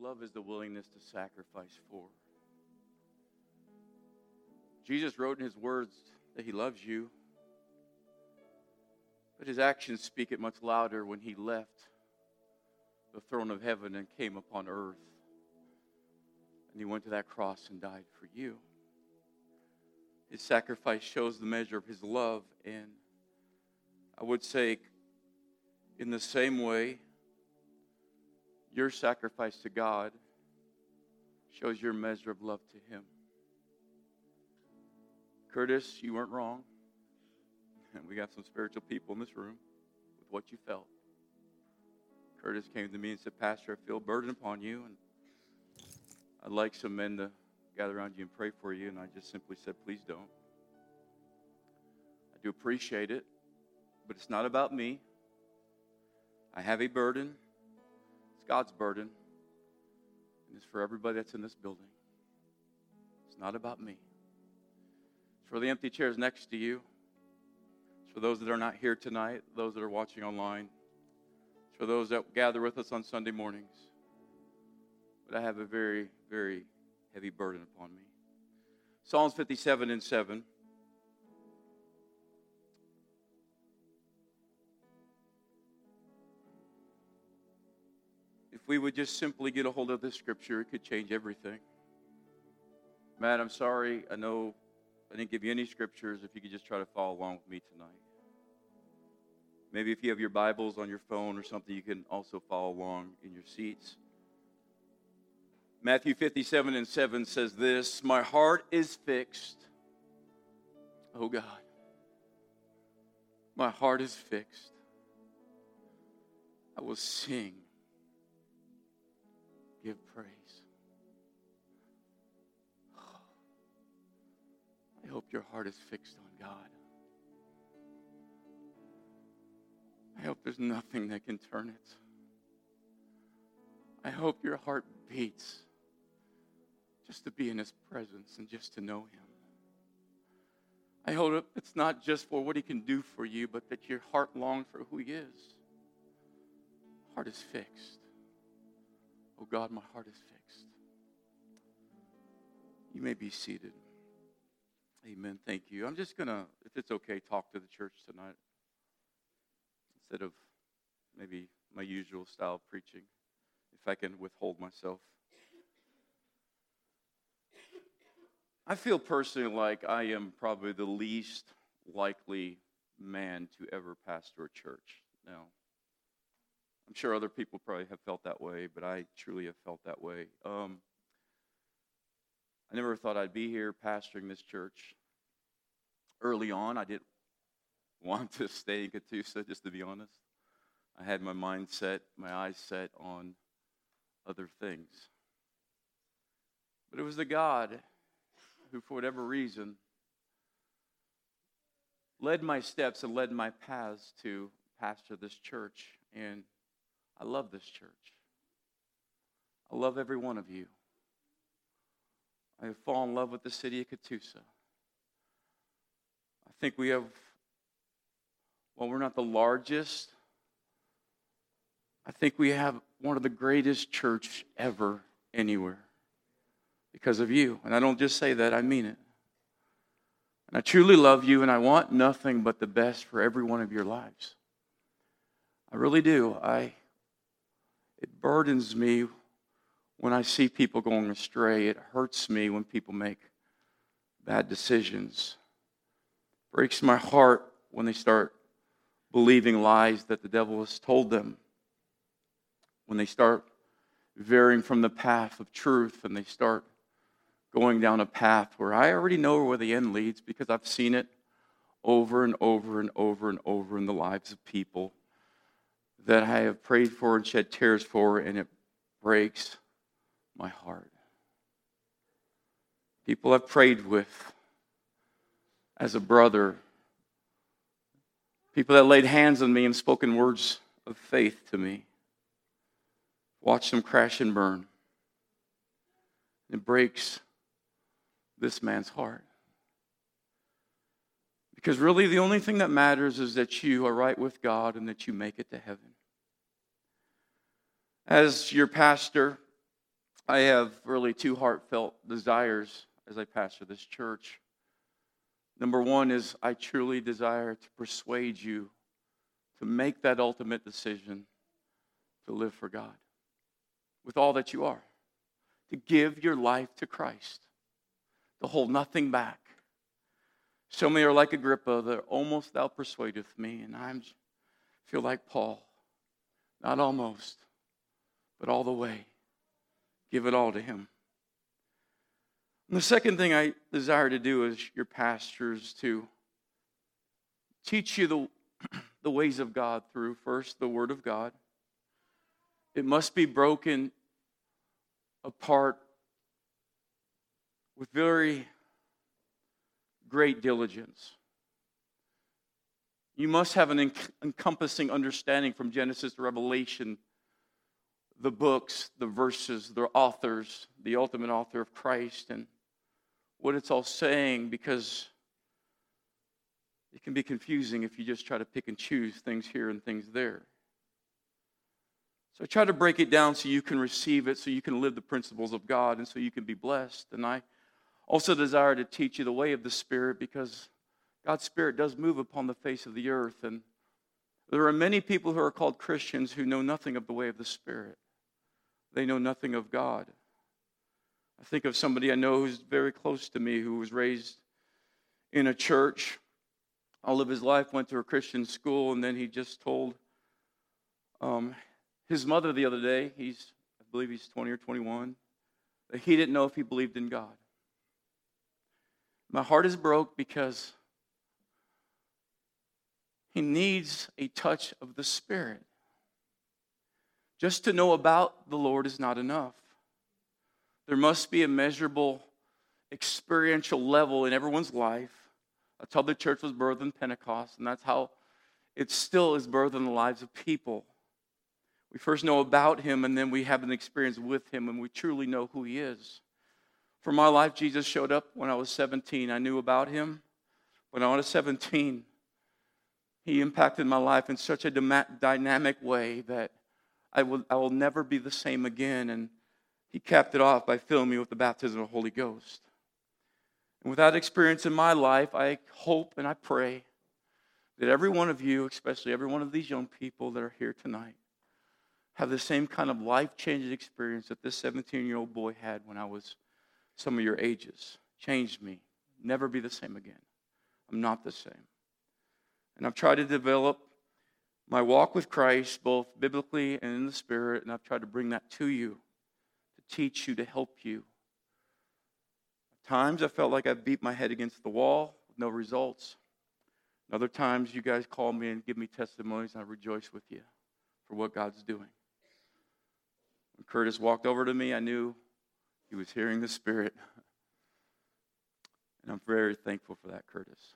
Love is the willingness to sacrifice for. Jesus wrote in his words that he loves you, but his actions speak it much louder when he left the throne of heaven and came upon earth. And he went to that cross and died for you. His sacrifice shows the measure of his love. And I would say, in the same way, your sacrifice to God shows your measure of love to him. Curtis, you weren't wrong. And we got some spiritual people in this room with what you felt. Curtis came to me and said, Pastor, I feel a burden upon you, and I'd like some men to gather around you and pray for you. And I just simply said, Please don't. I do appreciate it, but it's not about me. I have a burden, God's burden, and it's for everybody that's in this building. It's not about me. It's for the empty chairs next to you. It's for those that are not here tonight, those that are watching online It's for those that gather with us on Sunday mornings. But I have a very, very heavy burden upon me. Psalms 57 and 7. We would just simply get a hold of this scripture, it could change everything. Matt, I'm sorry. I know I didn't give you any scriptures. If you could just try to follow along with me tonight. Maybe if you have your Bibles on your phone or something, you can also follow along in your seats. Matthew 57 and 7 says this My heart is fixed. Oh God. My heart is fixed. I will sing, give praise. I hope your heart is fixed on God. I hope there's nothing that can turn it. I hope your heart beats just to be in His presence and just to know Him. I hope it's not just for what He can do for you, but that your heart longs for who He is. Heart is fixed. Oh God, my heart is fixed. You may be seated. Amen. Thank you. I'm just going to, if it's okay, talk to the church tonight instead of maybe my usual style of preaching, if I can withhold myself. I feel personally like I am probably the least likely man to ever pastor a church. Now, I'm sure other people probably have felt that way, but I truly have felt that way. Um, I never thought I'd be here pastoring this church. Early on, I didn't want to stay in Catoosa, just to be honest. I had my mind set, my eyes set on other things. But it was the God who, for whatever reason, led my steps and led my paths to pastor this church. And I love this church. I love every one of you. I have fallen in love with the city of Catoosa. I think we have well, we're not the largest, I think we have one of the greatest church ever anywhere because of you. And I don't just say that, I mean it. And I truly love you, and I want nothing but the best for every one of your lives. I really do. I it burdens me when I see people going astray. It hurts me when people make bad decisions. It breaks my heart when they start believing lies that the devil has told them. When they start veering from the path of truth and they start going down a path where I already know where the end leads because I've seen it over and over and over and over in the lives of people that I have prayed for and shed tears for, and it breaks my heart. People I've prayed with as a brother People that laid hands on me and spoken words of faith to me. Watch them crash and burn. It breaks this man's heart. Because really, the only thing that matters is that you are right with God and that you make it to heaven. As your pastor, I have really two heartfelt desires as I pastor this church. Number one is I truly desire to persuade you to make that ultimate decision to live for God with all that you are, to give your life to Christ, to hold nothing back. So many are like Agrippa, they're almost thou persuadeth me, and I feel like Paul, not almost, but all the way. Give it all to Him. And the second thing I desire to do is your pastors to teach you the, the ways of God through first the Word of God. It must be broken apart with very great diligence. You must have an encompassing understanding from Genesis to Revelation the books, the verses, the authors, the ultimate author of Christ, and what it's all saying because it can be confusing if you just try to pick and choose things here and things there. So I try to break it down so you can receive it, so you can live the principles of God, and so you can be blessed. And I also desire to teach you the way of the Spirit because God's Spirit does move upon the face of the earth. And there are many people who are called Christians who know nothing of the way of the Spirit, they know nothing of God. I think of somebody I know who's very close to me who was raised in a church. All of his life went to a Christian school, and then he just told um, his mother the other day, he's, I believe he's 20 or 21, that he didn't know if he believed in God. My heart is broke because he needs a touch of the Spirit. Just to know about the Lord is not enough. There must be a measurable experiential level in everyone's life. That's how the church was birthed in Pentecost, and that's how it still is birthed in the lives of people. We first know about him, and then we have an experience with him, and we truly know who he is. For my life, Jesus showed up when I was 17. I knew about him. When I was 17, he impacted my life in such a dynamic way that I will, I will never be the same again. And he capped it off by filling me with the baptism of the Holy Ghost. And with that experience in my life, I hope and I pray that every one of you, especially every one of these young people that are here tonight, have the same kind of life changing experience that this 17 year old boy had when I was some of your ages. Changed me. Never be the same again. I'm not the same. And I've tried to develop my walk with Christ, both biblically and in the Spirit, and I've tried to bring that to you to teach you, to help you. At times I felt like I beat my head against the wall with no results. And other times you guys call me and give me testimonies, and I rejoice with you for what God's doing. When Curtis walked over to me, I knew he was hearing the Spirit. And I'm very thankful for that, Curtis.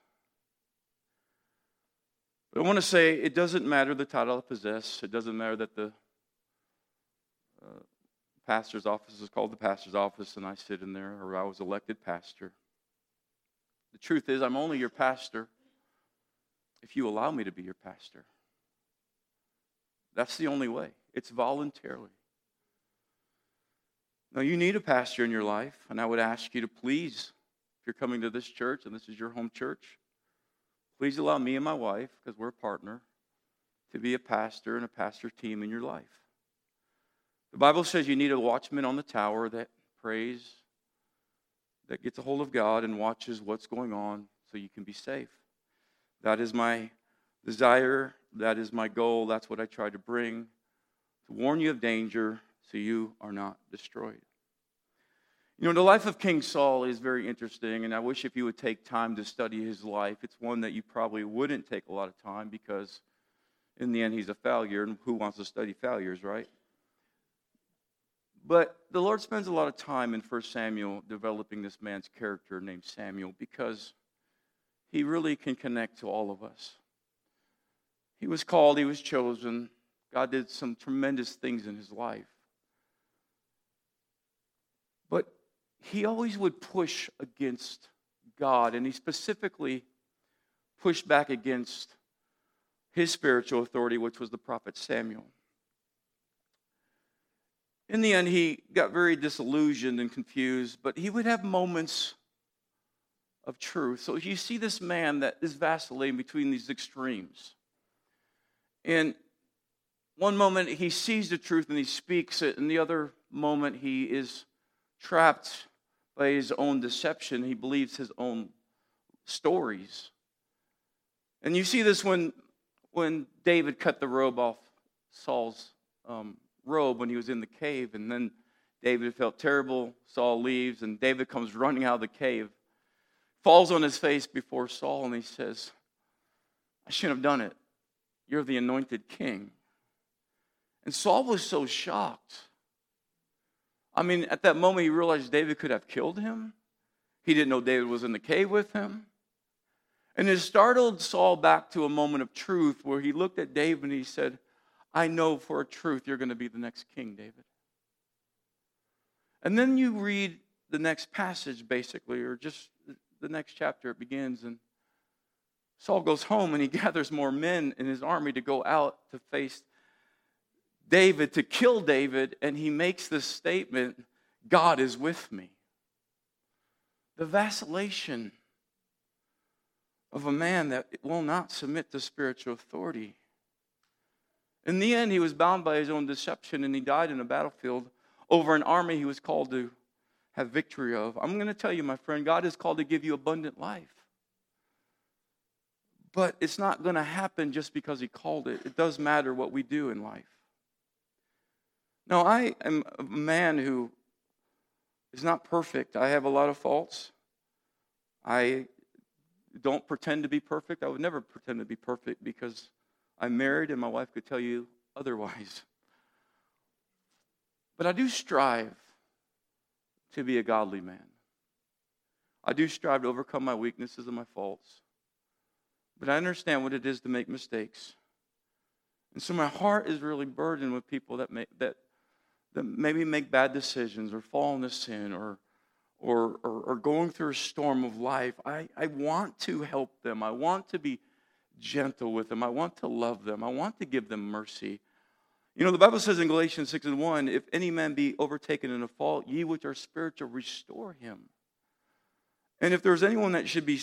But I want to say it doesn't matter the title I possess. It doesn't matter that the uh, pastor's office is called the pastor's office, and I sit in there, or I was elected pastor. The truth is, I'm only your pastor if you allow me to be your pastor. That's the only way. It's voluntarily. Now, you need a pastor in your life, and I would ask you to please, if you're coming to this church and this is your home church, please allow me and my wife, because we're a partner, to be a pastor and a pastor team in your life. The Bible says you need a watchman on the tower that prays, that gets a hold of God and watches what's going on so you can be safe. That is my desire. That is my goal. That's what I try to bring to warn you of danger so you are not destroyed. You know, the life of King Saul is very interesting, and I wish if you would take time to study his life. It's one that you probably wouldn't take a lot of time because, in the end, he's a failure, and who wants to study failures, right? But the Lord spends a lot of time in 1 Samuel developing this man's character named Samuel because he really can connect to all of us. He was called, he was chosen. God did some tremendous things in his life. But he always would push against God, and he specifically pushed back against his spiritual authority, which was the prophet Samuel. in the end, he got very disillusioned and confused, but he would have moments of truth. So you see this man that is vacillating between these extremes. And one moment he sees the truth and he speaks it, and the other moment he is trapped by his own deception. He believes his own stories. And you see this when, when David cut the robe off Saul's um, robe when he was in the cave, and then David felt terrible. Saul leaves, and David comes running out of the cave, falls on his face before Saul, and he says, I shouldn't have done it. You're the anointed king. And Saul was so shocked. I mean, at that moment, he realized David could have killed him. He didn't know David was in the cave with him. And it startled Saul back to a moment of truth where he looked at David and he said, I know for a truth you're going to be the next king, David. And then you read the next passage, basically, or just the next chapter, it begins, and Saul goes home and he gathers more men in his army to go out to face David, to kill David, and he makes this statement God is with me. The vacillation of a man that will not submit to spiritual authority. In the end, he was bound by his own deception and he died in a battlefield over an army he was called to have victory of. I'm going to tell you, my friend, God is called to give you abundant life. But it's not going to happen just because he called it. It does matter what we do in life. Now, I am a man who is not perfect. I have a lot of faults. I don't pretend to be perfect. I would never pretend to be perfect because I'm married and my wife could tell you otherwise. But I do strive to be a godly man. I do strive to overcome my weaknesses and my faults. But I understand what it is to make mistakes. And so my heart is really burdened with people that, may, that, that maybe make bad decisions or fall into sin or, or, or, or going through a storm of life. I, I want to help them. I want to be gentle with them. I want to love them. I want to give them mercy. You know, the Bible says in Galatians 6 and 1 if any man be overtaken in a fault, ye which are spiritual, restore him. And if there's anyone that should be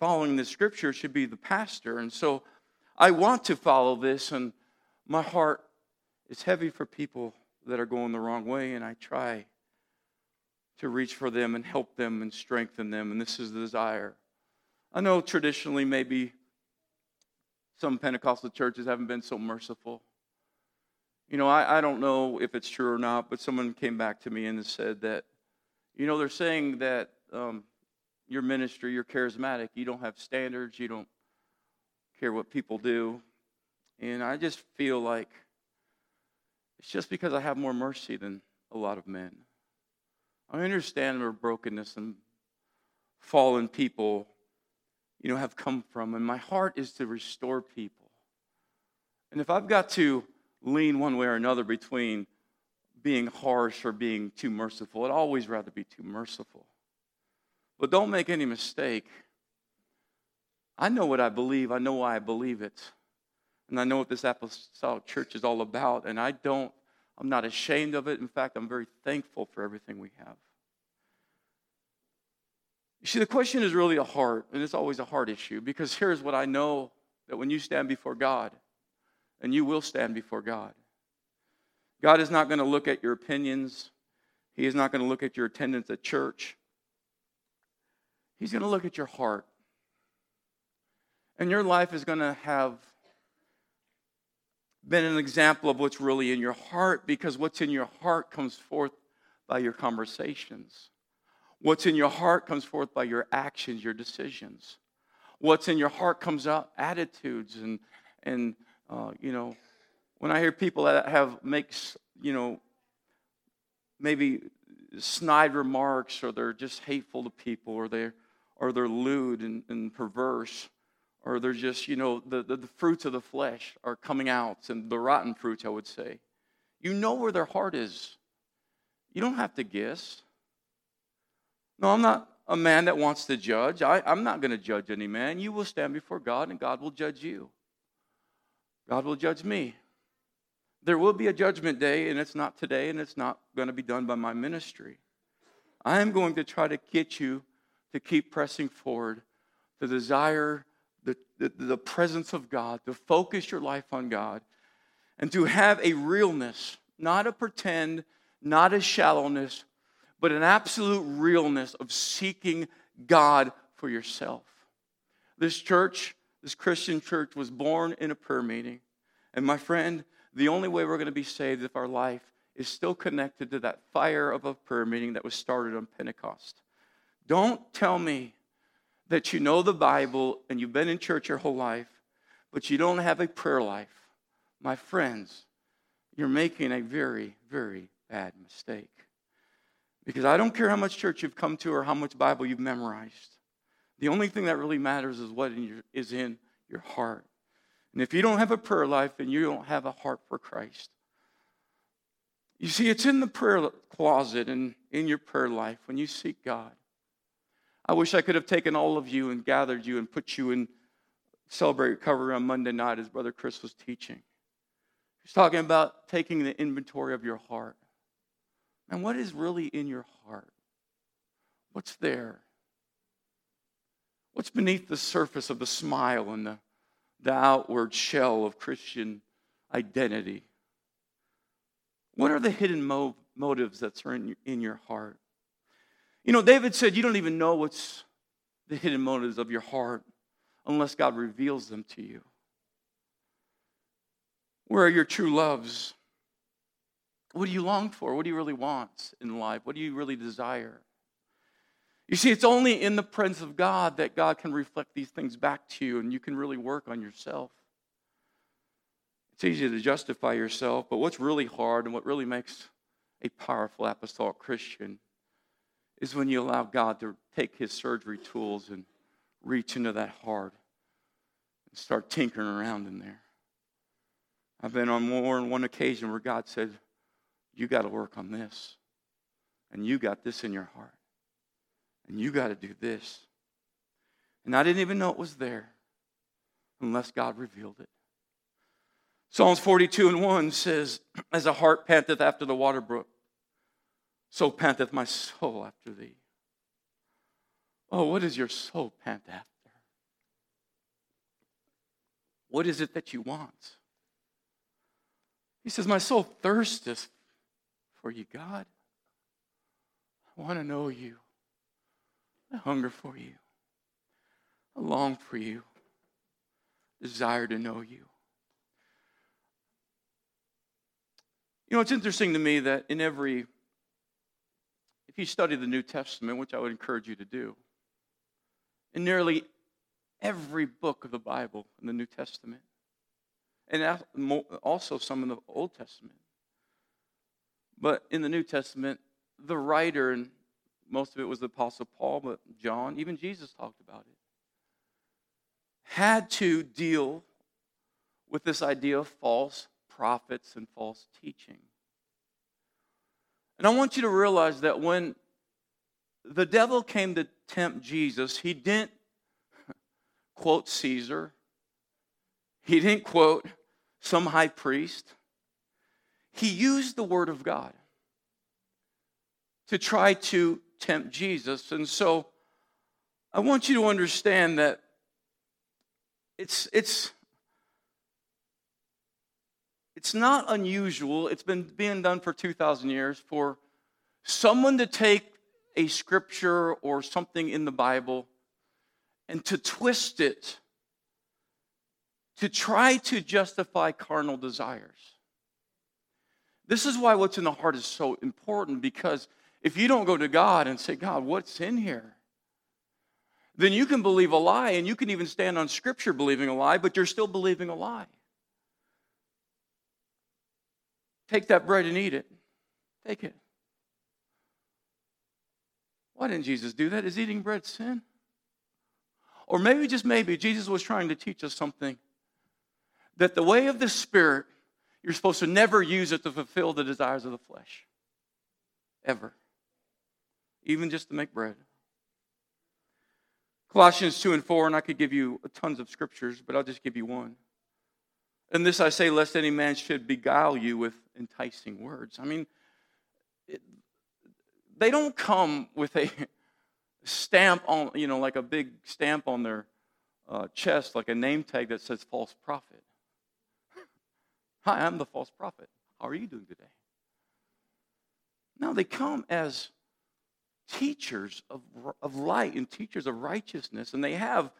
following the scripture, it should be the pastor. And so I want to follow this, and my heart is heavy for people that are going the wrong way, and I try to reach for them and help them and strengthen them. And this is the desire. I know traditionally, maybe some Pentecostal churches haven't been so merciful. You know, I, I don't know if it's true or not, but someone came back to me and said that, you know, they're saying that um, your ministry, you're charismatic, you don't have standards, you don't care what people do. And I just feel like it's just because I have more mercy than a lot of men. I understand where brokenness and fallen people you know, have come from. And my heart is to restore people. And if I've got to lean one way or another between being harsh or being too merciful, I'd always rather be too merciful. But don't make any mistake. I know what I believe. I know why I believe it. And I know what this apostolic church is all about. And I don't, I'm not ashamed of it. In fact, I'm very thankful for everything we have. You see, the question is really a heart, and it's always a heart issue because here's what I know that when you stand before God, and you will stand before God, God is not going to look at your opinions, He is not going to look at your attendance at church. He's going to look at your heart. And your life is going to have been an example of what's really in your heart because what's in your heart comes forth by your conversations. What's in your heart comes forth by your actions, your decisions. What's in your heart comes out attitudes and and uh, you know when I hear people that have makes you know maybe snide remarks or they're just hateful to people or they're or they're lewd and, and perverse or they're just you know the, the, the fruits of the flesh are coming out and the rotten fruits I would say you know where their heart is you don't have to guess no, I'm not a man that wants to judge. I, I'm not going to judge any man. You will stand before God, and God will judge you. God will judge me. there will be a judgment day, and it's not today, and it's not going to be done by my ministry. I am going to try to get you to keep pressing forward, to desire the, the, presence of God, to focus your life on God, and to have a realness, not a pretend, not a shallowness, but an absolute realness of seeking God for yourself. This church, this Christian church, was born in a prayer meeting. And my friend, the only way we're going to be saved if our life is still connected to that fire of a prayer meeting that was started on Pentecost. Don't tell me that you know the Bible and you've been in church your whole life, but you don't have a prayer life. My friends, you're making a very, very bad mistake. Because I don't care how much church you've come to or how much Bible you've memorized. The only thing that really matters is what in your, is in your heart. And if you don't have a prayer life, then you don't have a heart for Christ. You see, it's in the prayer closet and in your prayer life when you seek God. I wish I could have taken all of you and gathered you and put you in celebrate recovery on Monday night as Brother Chris was teaching. He's talking about taking the inventory of your heart. And what is really in your heart? What's there? What's beneath the surface of the smile and the, the outward shell of Christian identity? What are the hidden mo- motives that's in, in your heart? You know, David said, You don't even know what's the hidden motives of your heart unless God reveals them to you. Where are your true loves? What do you long for? What do you really want in life? What do you really desire? You see, it's only in the presence of God that God can reflect these things back to you and you can really work on yourself. It's easy to justify yourself, but what's really hard and what really makes a powerful apostolic Christian is when you allow God to take his surgery tools and reach into that heart and start tinkering around in there. I've been on more than one occasion where God said, you got to work on this. And you got this in your heart. And you got to do this. And I didn't even know it was there unless God revealed it. Psalms 42 and 1 says, As a hart panteth after the water brook, so panteth my soul after thee. Oh, what does your soul pant after? What is it that you want? He says, My soul thirsteth for you, God. I want to know you. I hunger for you. I long for you. Desire to know you. You know, it's interesting to me that in every, if you study the New Testament, which I would encourage you to do, in nearly every book of the Bible in the New Testament, and also some in the Old Testament, but in the New Testament, the writer, and most of it was the Apostle Paul, but John, even Jesus talked about it, had to deal with this idea of false prophets and false teaching. And I want you to realize that when the devil came to tempt Jesus, he didn't quote Caesar, he didn't quote some high priest, he used the Word of God to try to tempt Jesus. And so I want you to understand that it's, it's, it's not unusual, it's been being done for 2,000 years for someone to take a scripture or something in the Bible and to twist it to try to justify carnal desires. This is why what's in the heart is so important because if you don't go to God and say, God, what's in here? Then you can believe a lie and you can even stand on Scripture believing a lie, but you're still believing a lie. Take that bread and eat it. Take it. Why didn't Jesus do that? Is eating bread sin? Or maybe, just maybe, Jesus was trying to teach us something that the way of the Spirit you're supposed to never use it to fulfill the desires of the flesh. Ever. Even just to make bread. Colossians 2 and 4, and I could give you tons of scriptures, but I'll just give you one. And this I say, lest any man should beguile you with enticing words. I mean, it, they don't come with a stamp on, you know, like a big stamp on their uh, chest, like a name tag that says false prophet. Hi, I'm the false prophet. How are you doing today? No, they come as teachers of, of light and teachers of righteousness, and they have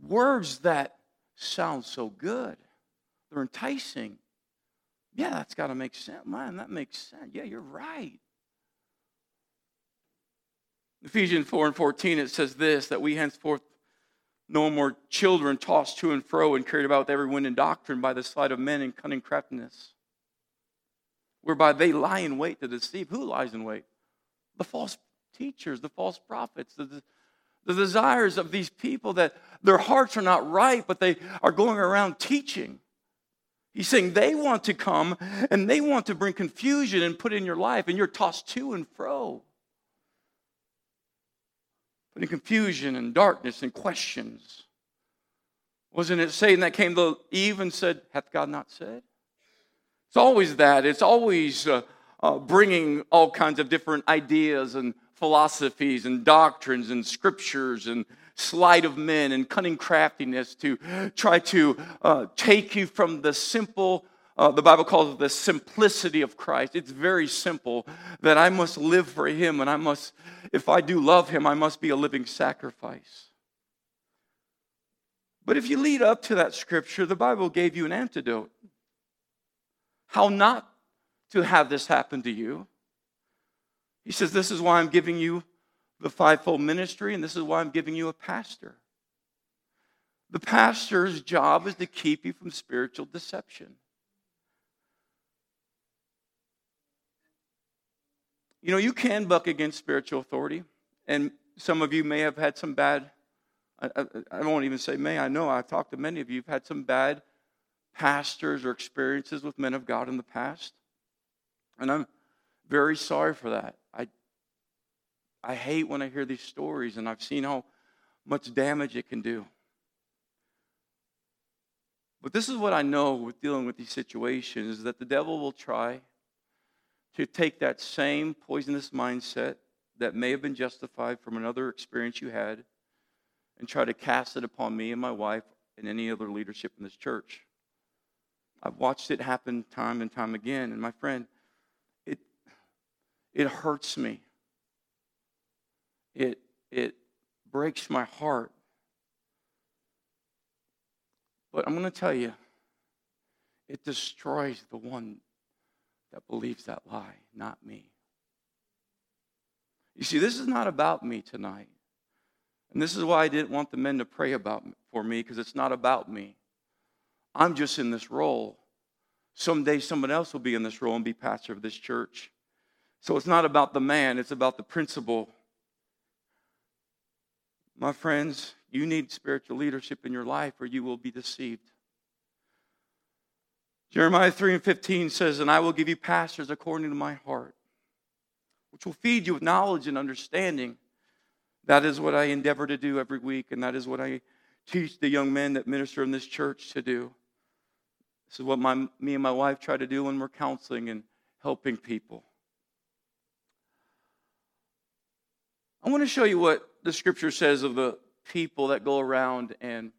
words that sound so good. They're enticing. Yeah, that's got to make sense. Man, that makes sense. Yeah, you're right. Ephesians 4 and 14, it says this that we henceforth no more children tossed to and fro and carried about with every wind and doctrine by the sleight of men and cunning craftiness, whereby they lie in wait to deceive. Who lies in wait? The false teachers, the false prophets, the, the desires of these people that their hearts are not right, but they are going around teaching. He's saying they want to come and they want to bring confusion and put in your life, and you're tossed to and fro. Putting confusion and darkness and questions. Wasn't it Satan that came to Eve and said, Hath God not said? It's always that. It's always uh, uh, bringing all kinds of different ideas and philosophies and doctrines and scriptures and sleight of men and cunning craftiness to try to uh, take you from the simple uh, the Bible calls it the simplicity of Christ. It's very simple that I must live for Him, and I must, if I do love Him, I must be a living sacrifice. But if you lead up to that scripture, the Bible gave you an antidote. How not to have this happen to you. He says, This is why I'm giving you the fivefold ministry, and this is why I'm giving you a pastor. The pastor's job is to keep you from spiritual deception. You know, you can buck against spiritual authority, and some of you may have had some bad, I, I, I won't even say may, I know I've talked to many of you, you've had some bad pastors or experiences with men of God in the past. And I'm very sorry for that. I, hate when I hear these stories, and I've seen how much damage it can do. But this is what I know with dealing with these situations is that the devil will try to take that same poisonous mindset that may have been justified from another experience you had and try to cast it upon me and my wife and any other leadership in this church. I've watched it happen time and time again. And my friend, it, it hurts me. It, it breaks my heart. But I'm going to tell you, it destroys the one that believes that lie, not me. You see, this is not about me tonight. And this is why I didn't want the men to pray about for me because it's not about me. I'm just in this role. Someday someone else will be in this role and be pastor of this church. So it's not about the man, it's about the principle. My friends, you need spiritual leadership in your life or you will be deceived. Jeremiah 3 and 15 says, And I will give you pastors according to my heart, which will feed you with knowledge and understanding. That is what I endeavor to do every week, and that is what I teach the young men that minister in this church to do. This is what my, me and my wife try to do when we're counseling and helping people. I want to show you what the scripture says of the people that go around and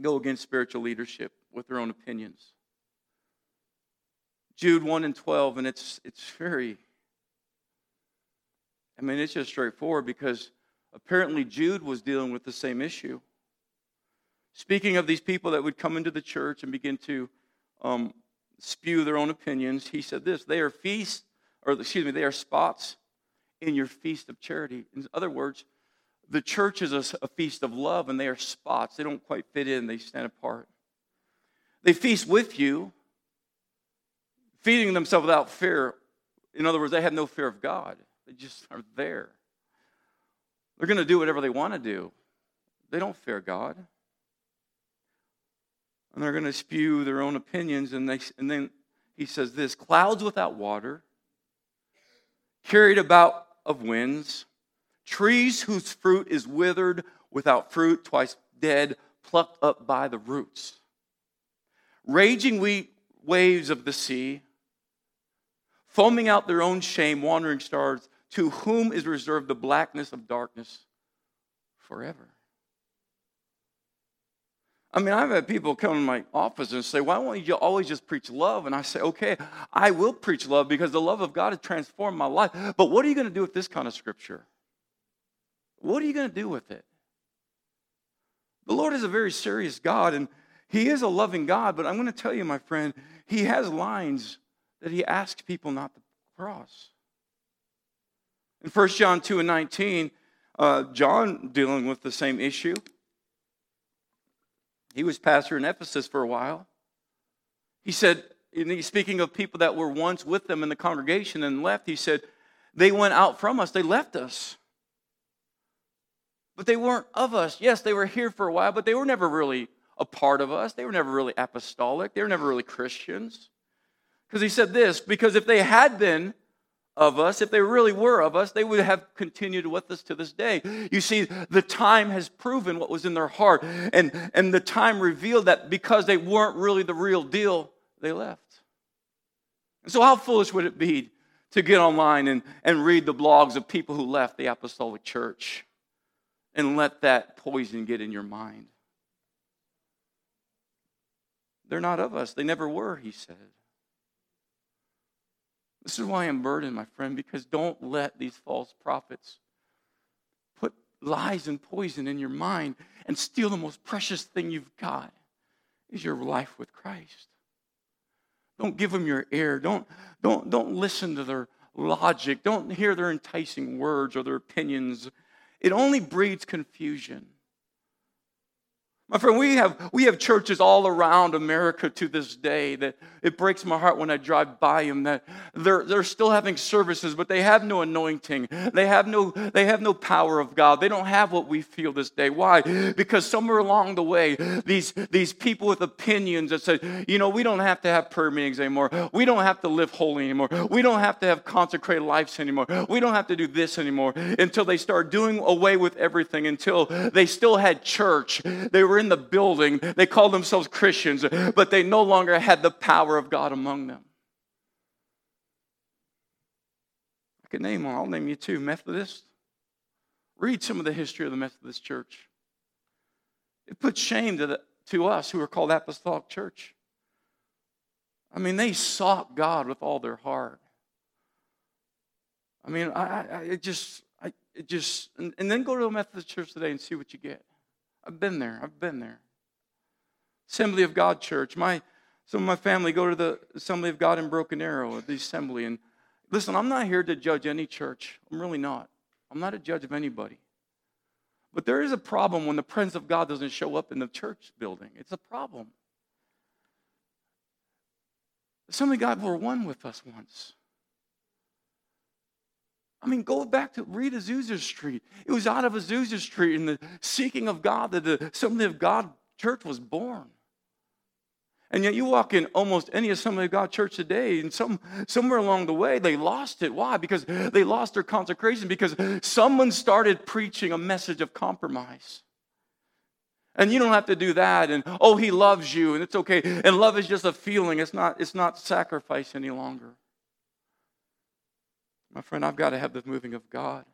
go against spiritual leadership with their own opinions. Jude 1 and 12, and it's, it's very, I mean, it's just straightforward because apparently Jude was dealing with the same issue. Speaking of these people that would come into the church and begin to um, spew their own opinions, he said this they are feasts, or excuse me, they are spots in your feast of charity. In other words, the church is a, a, feast of love and they are spots. They don't quite fit in, they stand apart. They feast with you, feeding themselves without fear. In other words, they have no fear of God, they just are there. They're going to do whatever they want to do, they don't fear God. And they're going to spew their own opinions, and, they, and then he says this clouds without water, carried about of winds, trees whose fruit is withered without fruit, twice dead, plucked up by the roots. raging we- waves of the sea, foaming out their own shame, wandering stars, to whom is reserved the blackness of darkness forever. I mean, I've had people come to my office and say, Why won't you always just preach love? And I say, Okay, I will preach love because the love of God has transformed my life. But what are you going to do with this kind of scripture? What are you going to do with it? The Lord is a very serious God, and He is a loving God, but I'm going to tell you, my friend, He has lines that He asks people not to cross. In 1 John 2 and 19, uh, John dealing with the same issue. He was pastor in Ephesus for a while. He said, speaking of people that were once with them in the congregation and left, he said, They went out from us, they left us but they weren't of us. Yes, they were here for a while, but they were never really a part of us. They were never really apostolic. They were never really Christians. Because he said this because if they had been of us, if they really were of us, they would have continued with us to this day. You see, the time has proven what was in their heart, and, and the time revealed that because they weren't really the real deal, they left. And so, how foolish would it be to get online and, and read the blogs of people who left the apostolic church? And let that poison get in your mind. They're not of us. They never were, he said. This is why I'm burdened, my friend, because don't let these false prophets put lies and poison in your mind and steal the most precious thing you've got is your life with Christ. Don't give them your ear. Don't, don't, don't listen to their logic. Don't hear their enticing words or their opinions it only breeds confusion. My friend, we have, we have churches all around America to this day that it breaks my heart when I drive by them that they're, they're still having services, but they have no anointing. They have no, they have no power of God. They don't have what we feel this day. Why? Because somewhere along the way, these, these people with opinions that say, you know, we don't have to have prayer meetings anymore. We don't have to live holy anymore. We don't have to have consecrated lives anymore. We don't have to do this anymore until they start doing away with everything, until they still had church. They were were in the building. They called themselves Christians, but they no longer had the power of God among them. I could name them, I'll name you two Methodist. Read some of the history of the Methodist Church. It puts shame to, the, to us who are called Apostolic Church. I mean, they sought God with all their heart. I mean, I, I it just, I, it just, and, and then go to a Methodist church today and see what you get. I've been there. I've been there. Assembly of God Church. My some of my family go to the Assembly of God in Broken Arrow, at the assembly. And listen, I'm not here to judge any church. I'm really not. I'm not a judge of anybody. But there is a problem when the presence of God doesn't show up in the church building. It's a problem. Assembly of God were one with us once. I mean, go back to read Azusa Street. It was out of Azusa Street in the seeking of God that the Assembly of God church was born. And yet you walk in almost any Assembly of God church today, and some, somewhere along the way they lost it. Why? Because they lost their consecration, because someone started preaching a message of compromise. And you don't have to do that, and oh, he loves you, and it's okay. And love is just a feeling, it's not, it's not sacrifice any longer. My friend, I've got to have the moving of God.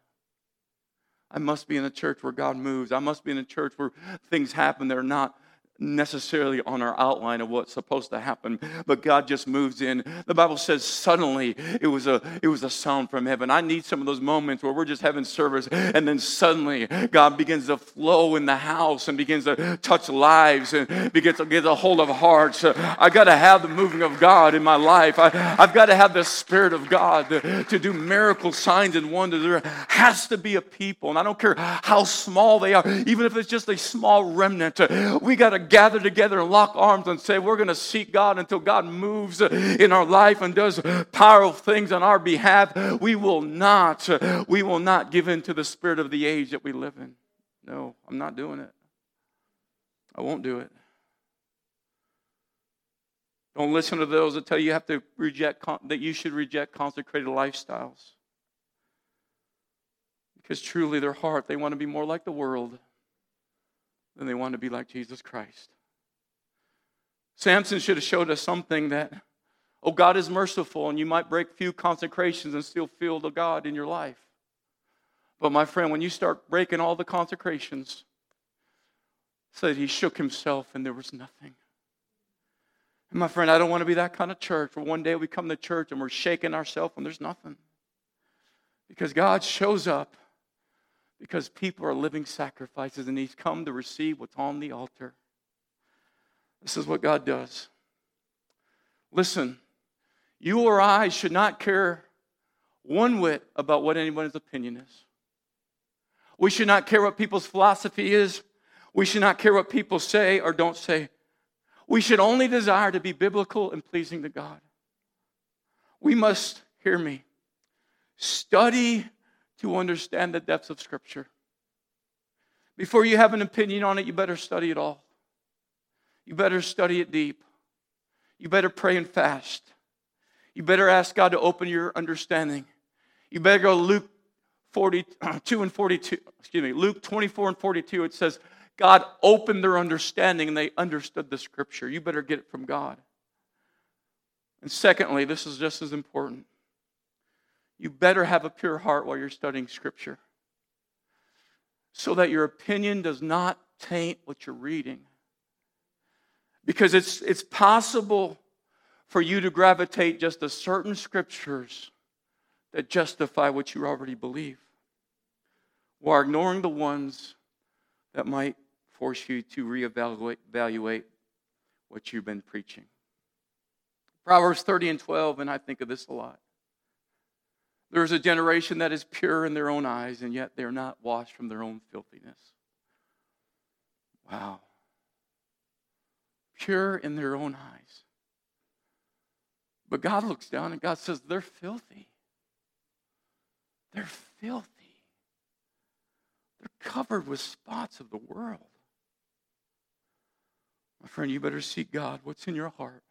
I must be in a church where God moves. I must be in a church where things happen that are not necessarily on our outline of what's supposed to happen, but God just moves in. The Bible says suddenly it was a it was a sound from heaven. I need some of those moments where we're just having service and then suddenly God begins to flow in the house and begins to touch lives and begins to get a hold of hearts. I got to have the moving of God in my life. I, have got to have the Spirit of God to, to do miracle signs and wonders. There has to be a people, and I don't care how small they are, even if it's just a small remnant. We got to gather together and lock arms and say, We're going to seek God until God moves in our life and does powerful things on our behalf, we will not, we will not give in to the spirit of the age that we live in. No, I'm not doing it. I won't do it. Don't listen to those that tell you you have to reject that you should reject consecrated lifestyles. Because truly their heart, they want to be more like the world than they want to be like Jesus Christ. Samson should have showed us something that, oh, God is merciful, and you might break few consecrations and still feel the God in your life. But my friend, when you start breaking all the consecrations, said he shook himself and there was nothing. And my friend, I don't want to be that kind of church where one day we come to church and we're shaking ourselves and there's nothing. Because God shows up because people are living sacrifices and He's come to receive what's on the altar. This is what God does. Listen, you or I should not care one whit about what anyone's opinion is. We should not care what people's philosophy is. We should not care what people say or don't say. We should only desire to be biblical and pleasing to God. We must, hear me, study to understand the depths of Scripture. Before you have an opinion on it, you better study it all. You better study it deep. You better pray and fast. You better ask God to open your understanding. You better go Luke 42 uh, and 42, excuse me, Luke 24 and 42. It says, God opened their understanding and they understood the scripture. You better get it from God. And secondly, this is just as important. You better have a pure heart while you're studying scripture so that your opinion does not taint what you're reading. Because it's, it's possible for you to gravitate just to certain scriptures that justify what you already believe while ignoring the ones that might force you to reevaluate evaluate what you've been preaching. Proverbs 30 and 12, and I think of this a lot. There's a generation that is pure in their own eyes, and yet they're not washed from their own filthiness. Wow. Pure in their own eyes. But God looks down and God says, they're filthy. They're filthy. They're covered with spots of the world. My friend, you better seek God. What's in your heart?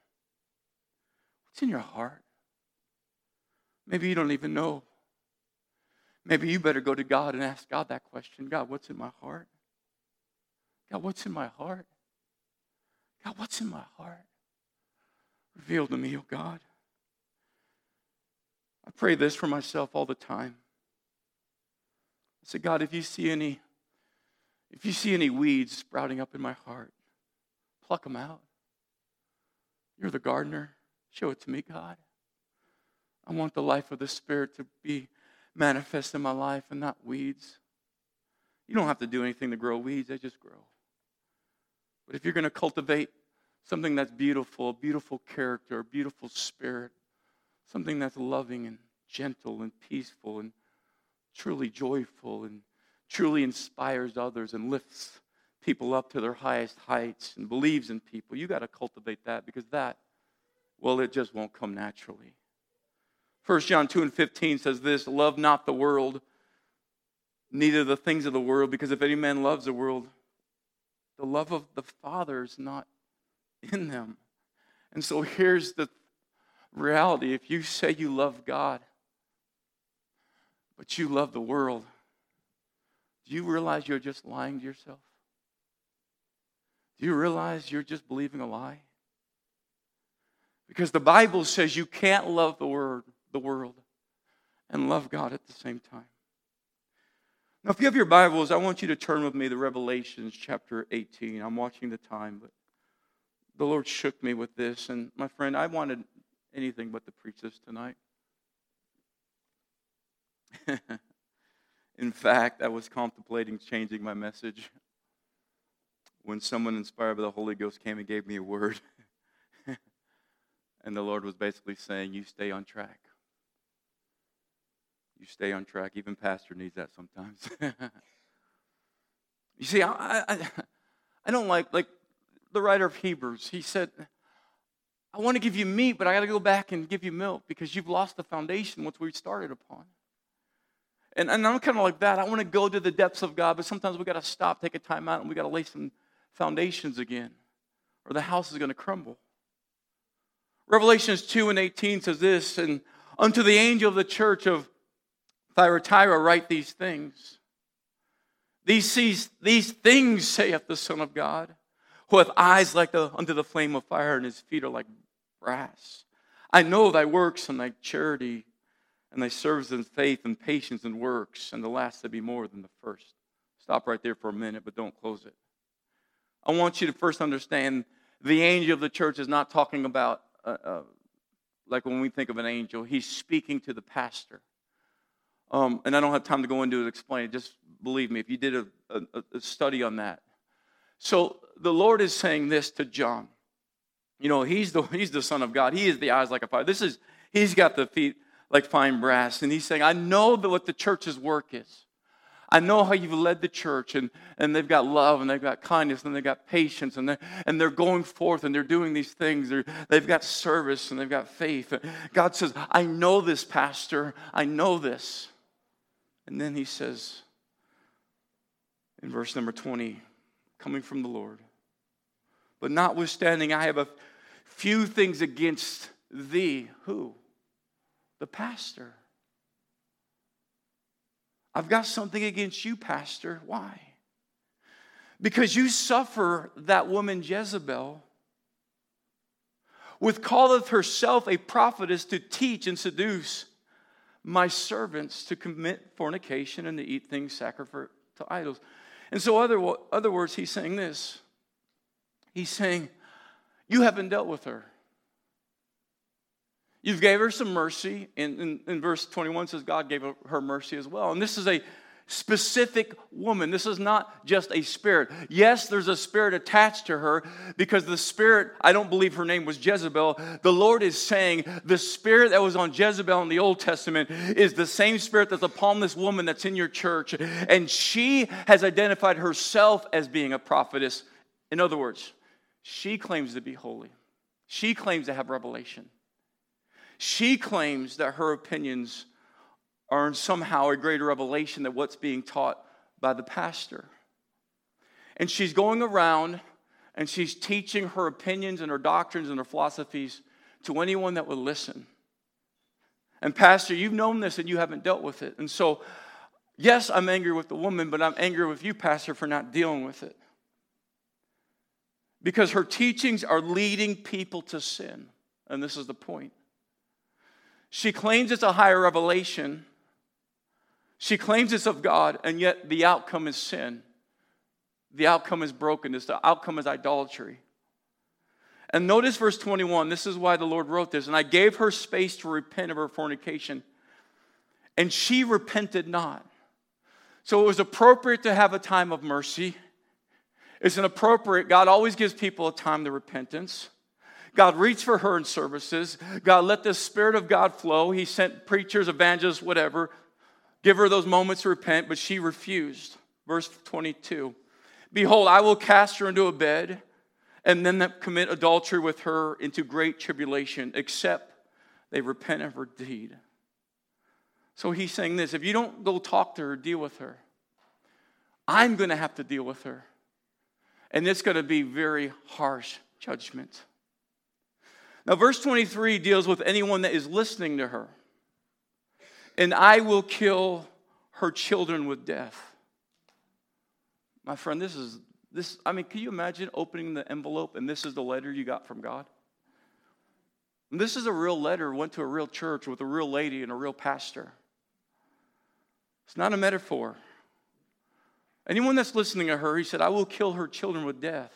What's in your heart? Maybe you don't even know. Maybe you better go to God and ask God that question God, what's in my heart? God, what's in my heart? God, what's in my heart? Reveal to me, oh God. I pray this for myself all the time. I say, God, if you see any, if you see any weeds sprouting up in my heart, pluck them out. You're the gardener. Show it to me, God. I want the life of the Spirit to be manifest in my life and not weeds. You don't have to do anything to grow weeds, they just grow. But if you're going to cultivate something that's beautiful, a beautiful character, a beautiful spirit, something that's loving and gentle and peaceful and truly joyful and truly inspires others and lifts people up to their highest heights and believes in people. You got to cultivate that because that, well, it just won't come naturally. 1 John 2 and 15 says this Love not the world, neither the things of the world, because if any man loves the world, the love of the Father is not in them. And so here's the reality if you say you love God, but you love the world, do you realize you're just lying to yourself? Do you realize you're just believing a lie? Because the Bible says you can't love the word, the world and love God at the same time. Now, if you have your Bibles, I want you to turn with me to Revelations chapter 18. I'm watching the time, but the Lord shook me with this. And my friend, I wanted anything but to preach this tonight. In fact, I was contemplating changing my message when someone inspired by the Holy Ghost came and gave me a word. and the Lord was basically saying, You stay on track. You stay on track. Even Pastor needs that sometimes. you see, I, I, I don't like, like the writer of Hebrews, he said, I want to give you meat, but I got to go back and give you milk because you've lost the foundation once we started upon. And, and I'm kind of like that. I want to go to the depths of God, but sometimes we got to stop, take a time out, and we got to lay some foundations again, or the house is going to crumble. Revelations 2 and 18 says this, and unto the angel of the church of Thyatira write these things. These, these these things, saith the Son of God, who hath eyes like the under the flame of fire, and his feet are like brass. I know thy works and thy charity, and thy service and faith and patience and works, and the last to be more than the first. Stop right there for a minute, but don't close it. I want you to first understand the angel of the church is not talking about, uh, uh, like when we think of an angel, he's speaking to the pastor. Um, and I don't have time to go into it explain it. Just believe me, if you did a, a, a study on that. So the Lord is saying this to John. You know, he's the, he's the Son of God. He is the eyes like a fire. This is, he's got the feet like fine brass. And he's saying, I know that what the church's work is. I know how you've led the church, and, and they've got love, and they've got kindness, and they've got patience, and they're, and they're going forth, and they're doing these things. They're, they've got service, and they've got faith. God says, I know this, Pastor. I know this. And then he says, in verse number 20, coming from the Lord, but notwithstanding, I have a few things against thee. Who? The pastor. I've got something against you, Pastor. Why? Because you suffer that woman Jezebel, with calleth herself a prophetess to teach and seduce my servants to commit fornication and to eat things sacrificed to idols. And so, other, other words, he's saying this. He's saying, You haven't dealt with her. You've gave her some mercy. In, in verse 21 says God gave her mercy as well. And this is a specific woman. This is not just a spirit. Yes, there's a spirit attached to her because the spirit, I don't believe her name was Jezebel. The Lord is saying the spirit that was on Jezebel in the Old Testament is the same spirit that's upon this woman that's in your church. And she has identified herself as being a prophetess. In other words, she claims to be holy, she claims to have revelation. She claims that her opinions are somehow a greater revelation than what's being taught by the pastor. And she's going around and she's teaching her opinions and her doctrines and her philosophies to anyone that will listen. And, Pastor, you've known this and you haven't dealt with it. And so, yes, I'm angry with the woman, but I'm angry with you, Pastor, for not dealing with it. Because her teachings are leading people to sin. And this is the point. She claims it's a higher revelation. She claims it's of God, and yet the outcome is sin. The outcome is brokenness. The outcome is idolatry. And notice verse 21. This is why the Lord wrote this. And I gave her space to repent of her fornication, and she repented not. So it was appropriate to have a time of mercy. It's an appropriate, God always gives people a time to repentance. God reached for her in services. God let the Spirit of God flow. He sent preachers, evangelists, whatever, give her those moments to repent, but she refused. Verse 22 Behold, I will cast her into a bed and then commit adultery with her into great tribulation, except they repent of her deed. So he's saying this if you don't go talk to her, deal with her, I'm going to have to deal with her. And it's going to be very harsh judgment. Now, verse 23 deals with anyone that is listening to her. And I will kill her children with death. My friend, this is this. I mean, can you imagine opening the envelope and this is the letter you got from God? And this is a real letter, went to a real church with a real lady and a real pastor. It's not a metaphor. Anyone that's listening to her, he said, I will kill her children with death.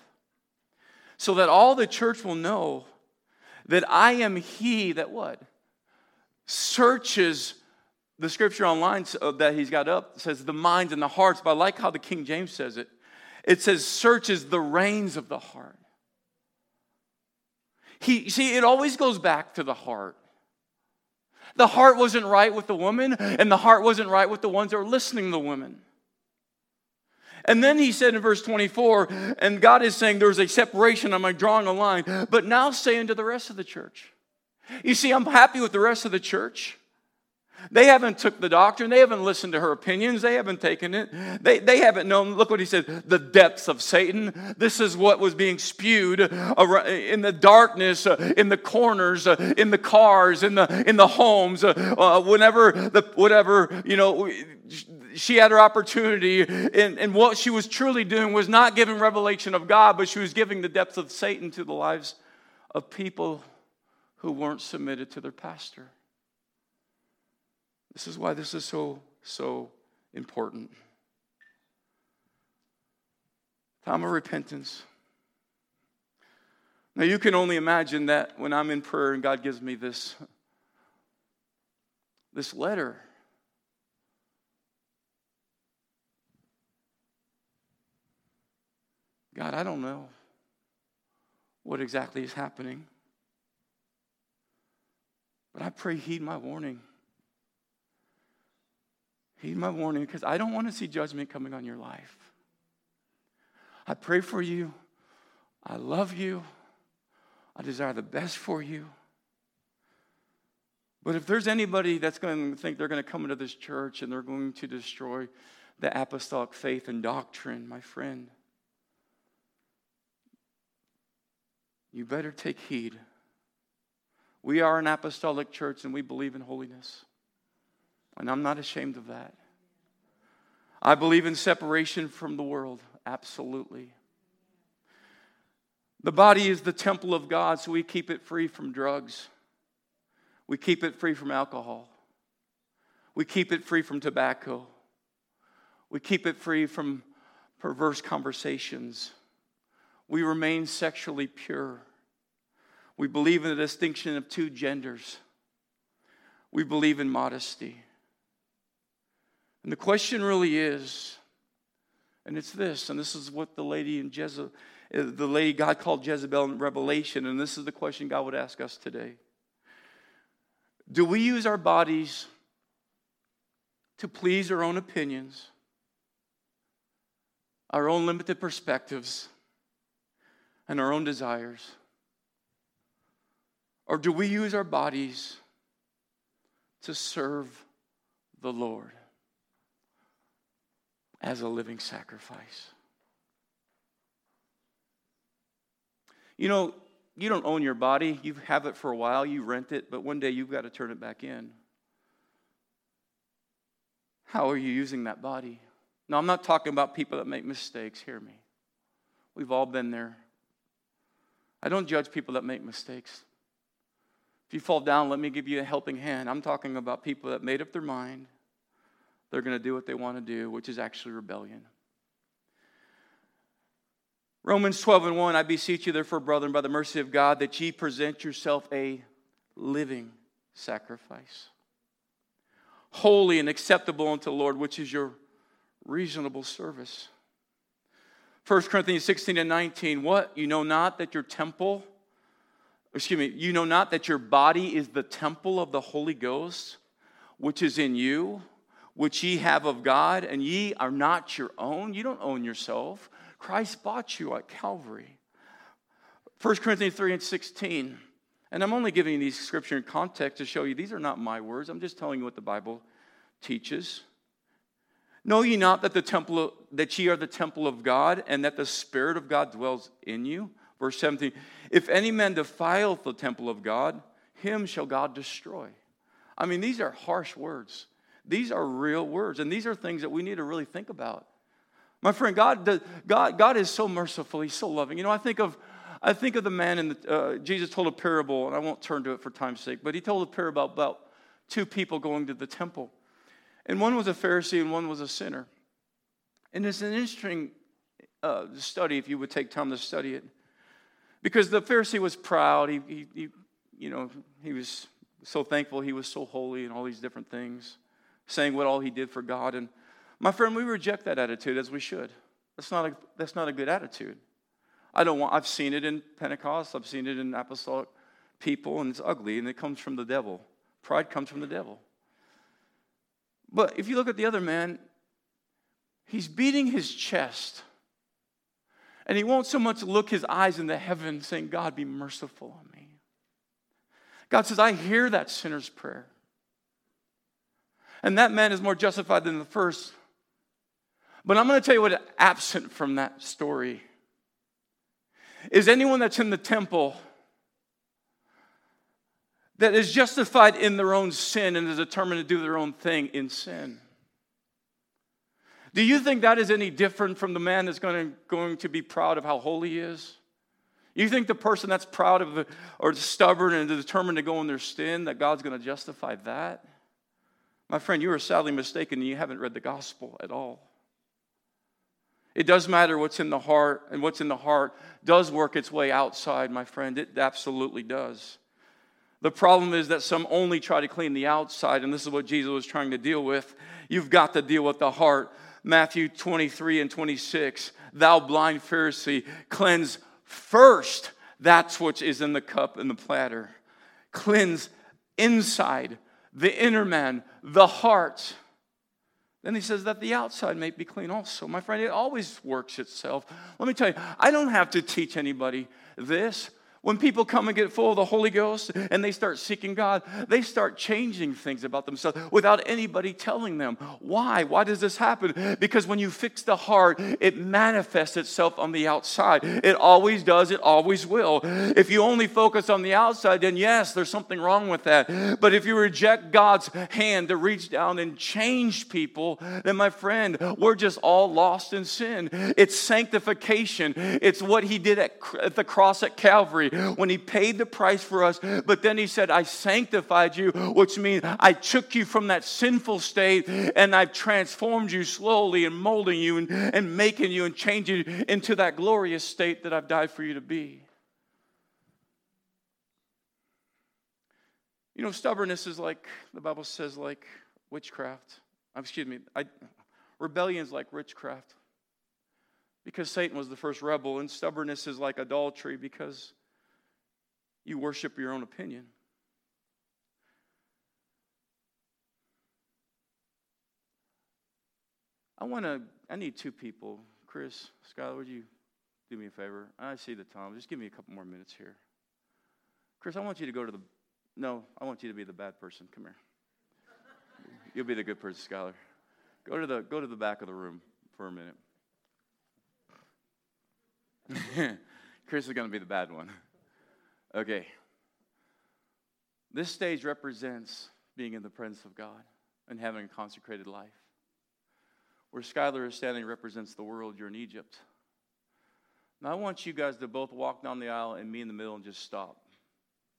So that all the church will know that I am he that what? Searches the scripture online that he's got up says the minds and the hearts, but I like how the King James says it. It says searches the reins of the heart. He see, it always goes back to the heart. The heart wasn't right with the woman, and the heart wasn't right with the ones that were listening to the women. And then he said in verse 24, and God is saying there's a separation, I'm drawing a line, but now say unto the rest of the church. You see, I'm happy with the rest of the church. They haven't took the doctrine. They haven't listened to her opinions. They haven't taken it. They, they haven't known, look what he said, the depths of Satan. This is what was being spewed in the darkness, uh, in the corners, uh, in the cars, in the, in the homes, uh, whenever the, whatever, you know, she had her opportunity, and, and what she was truly doing was not giving revelation of God, but she was giving the depths of Satan to the lives of people who weren't submitted to their pastor. This is why this is so, so important. Time of repentance. Now, you can only imagine that when I'm in prayer and God gives me this, this letter. God, I don't know what exactly is happening. But I pray, heed my warning. Heed my warning because I don't want to see judgment coming on your life. I pray for you. I love you. I desire the best for you. But if there's anybody that's going to think they're going to come into this church and they're going to destroy the apostolic faith and doctrine, my friend, you better take heed. We are an apostolic church and we believe in holiness. And I'm not ashamed of that. I believe in separation from the world, absolutely. The body is the temple of God, so we keep it free from drugs. We keep it free from alcohol. We keep it free from tobacco. We keep it free from perverse conversations. We remain sexually pure. We believe in the distinction of two genders. We believe in modesty. And the question really is, and it's this, and this is what the lady in Jezebel, uh, the lady God called Jezebel in Revelation, and this is the question God would ask us today. Do we use our bodies to please our own opinions, our own limited perspectives, and our own desires? Or do we use our bodies to serve the Lord? As a living sacrifice. You know, you don't own your body. You have it for a while, you rent it, but one day you've got to turn it back in. How are you using that body? Now, I'm not talking about people that make mistakes. Hear me. We've all been there. I don't judge people that make mistakes. If you fall down, let me give you a helping hand. I'm talking about people that made up their mind they're going to do what they want to do, which is actually rebellion. Romans 12 and 1 I beseech you, therefore, brethren, by the mercy of God, that ye present yourself a living sacrifice, holy and acceptable unto the Lord, which is your reasonable service. 1 Corinthians 16 and 19, what? You know not that your temple, excuse me, you know not that your body is the temple of the Holy Ghost, which is in you, which ye have of God, and ye are not your own. You don't own yourself. Christ bought you at Calvary. 1 Corinthians 3 and 16. And I'm only giving these scripture in context to show you these are not my words. I'm just telling you what the Bible teaches. Know ye not that the temple that ye are the temple of God, and that the Spirit of God dwells in you? Verse 17. If any man defileth the temple of God, him shall God destroy. I mean, these are harsh words. These are real words, and these are things that we need to really think about. My friend, God, God, God is so merciful. He's so loving. You know, I think of, I think of the man in the, uh, Jesus told a parable, and I won't turn to it for time's sake, but he told a parable about, about two people going to the temple. And one was a Pharisee and one was a sinner. And it's an interesting uh, study if you would take time to study it. Because the Pharisee was proud. He, he, he, you know, he was so thankful he was so holy and all these different things saying what all he did for God. And my friend, we reject that attitude as we should. That's not a, that's not a good attitude. I don't want, I've seen it in Pentecost, I've seen it in apostolic people, and it's ugly, and it comes from the devil. Pride comes from the devil. But if you look at the other man, he's beating his chest. And he won't so much look his eyes in the heaven saying, God, be merciful on me. God says, I hear that sinner's prayer. And that man is more justified than the first. But I'm going to tell you what absent from that story is anyone that's in the temple that is justified in their own sin and is determined to do their own thing in sin. Do you think that is any different from the man that's going to, going to be proud of how holy he is? You think the person that's proud of the, or stubborn and determined to go in their sin, that God's going to justify that? My friend, you are sadly mistaken and you haven't read the gospel at all. It does matter what's in the heart, and what's in the heart does work its way outside, my friend. It absolutely does. The problem is that some only try to clean the outside, and this is what Jesus was trying to deal with. You've got to deal with the heart. Matthew 23 and 26. Thou blind Pharisee, cleanse first that's what is in the cup and the platter. Cleanse inside, the inner man, the heart. Then he says that the outside may be clean also. My friend, it always works itself. Let me tell you, I don't have to teach anybody this. When people come and get full of the Holy Ghost and they start seeking God, they start changing things about themselves without anybody telling them. Why? Why does this happen? Because when you fix the heart, it manifests itself on the outside. It always does, it always will. If you only focus on the outside, then yes, there's something wrong with that. But if you reject God's hand to reach down and change people, then my friend, we're just all lost in sin. It's sanctification, it's what He did at, the cross at Calvary when he paid the price for us. But then he said, I sanctified you, which means I took you from that sinful state and I've transformed you slowly and molding you and, and making you and changing you into that glorious state that I've died for you to be. You know, stubbornness is like, the Bible says, like witchcraft. Uh, excuse me, I, rebellion is like witchcraft because Satan was the first rebel, and stubbornness is like adultery because you worship your own opinion. I want to, I need two people. Chris, Skylar, would you do me a favor? I see the time. Just give me a couple more minutes here. Chris, I want you to go to the, no, I want you to be the bad person. Come here. You'll be the good person, Skylar. Go to the, go to the back of the room for a minute. Chris is going to be the bad one. Okay. This stage represents being in the presence of God and having a consecrated life. Where Skylar is standing represents the world. You're in Egypt. Now, I want you guys to both walk down the aisle and me in the middle and just stop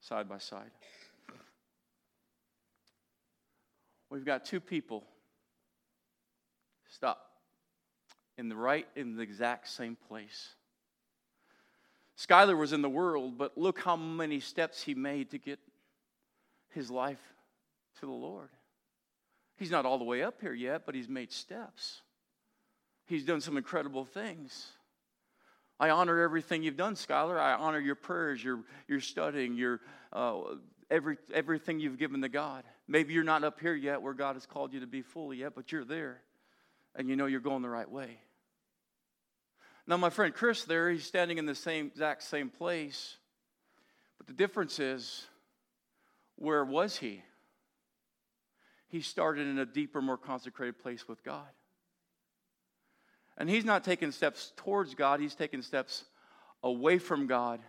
side by side. We've got two people. Stop. In the right, in the exact same place. Skylar was in the world, but look how many steps he made to get his life to the Lord. He's not all the way up here yet, but he's made steps. He's done some incredible things. I honor everything you've done, Skylar. I honor your prayers, your, your studying, your, uh, every, everything you've given to God. Maybe you're not up here yet where God has called you to be fully yet, but you're there and you know you're going the right way. Now, my friend Chris there, he's standing in the same exact same place. But the difference is, where was he? He started in a deeper, more consecrated place with God. And he's not taking steps towards God, he's taking steps away from God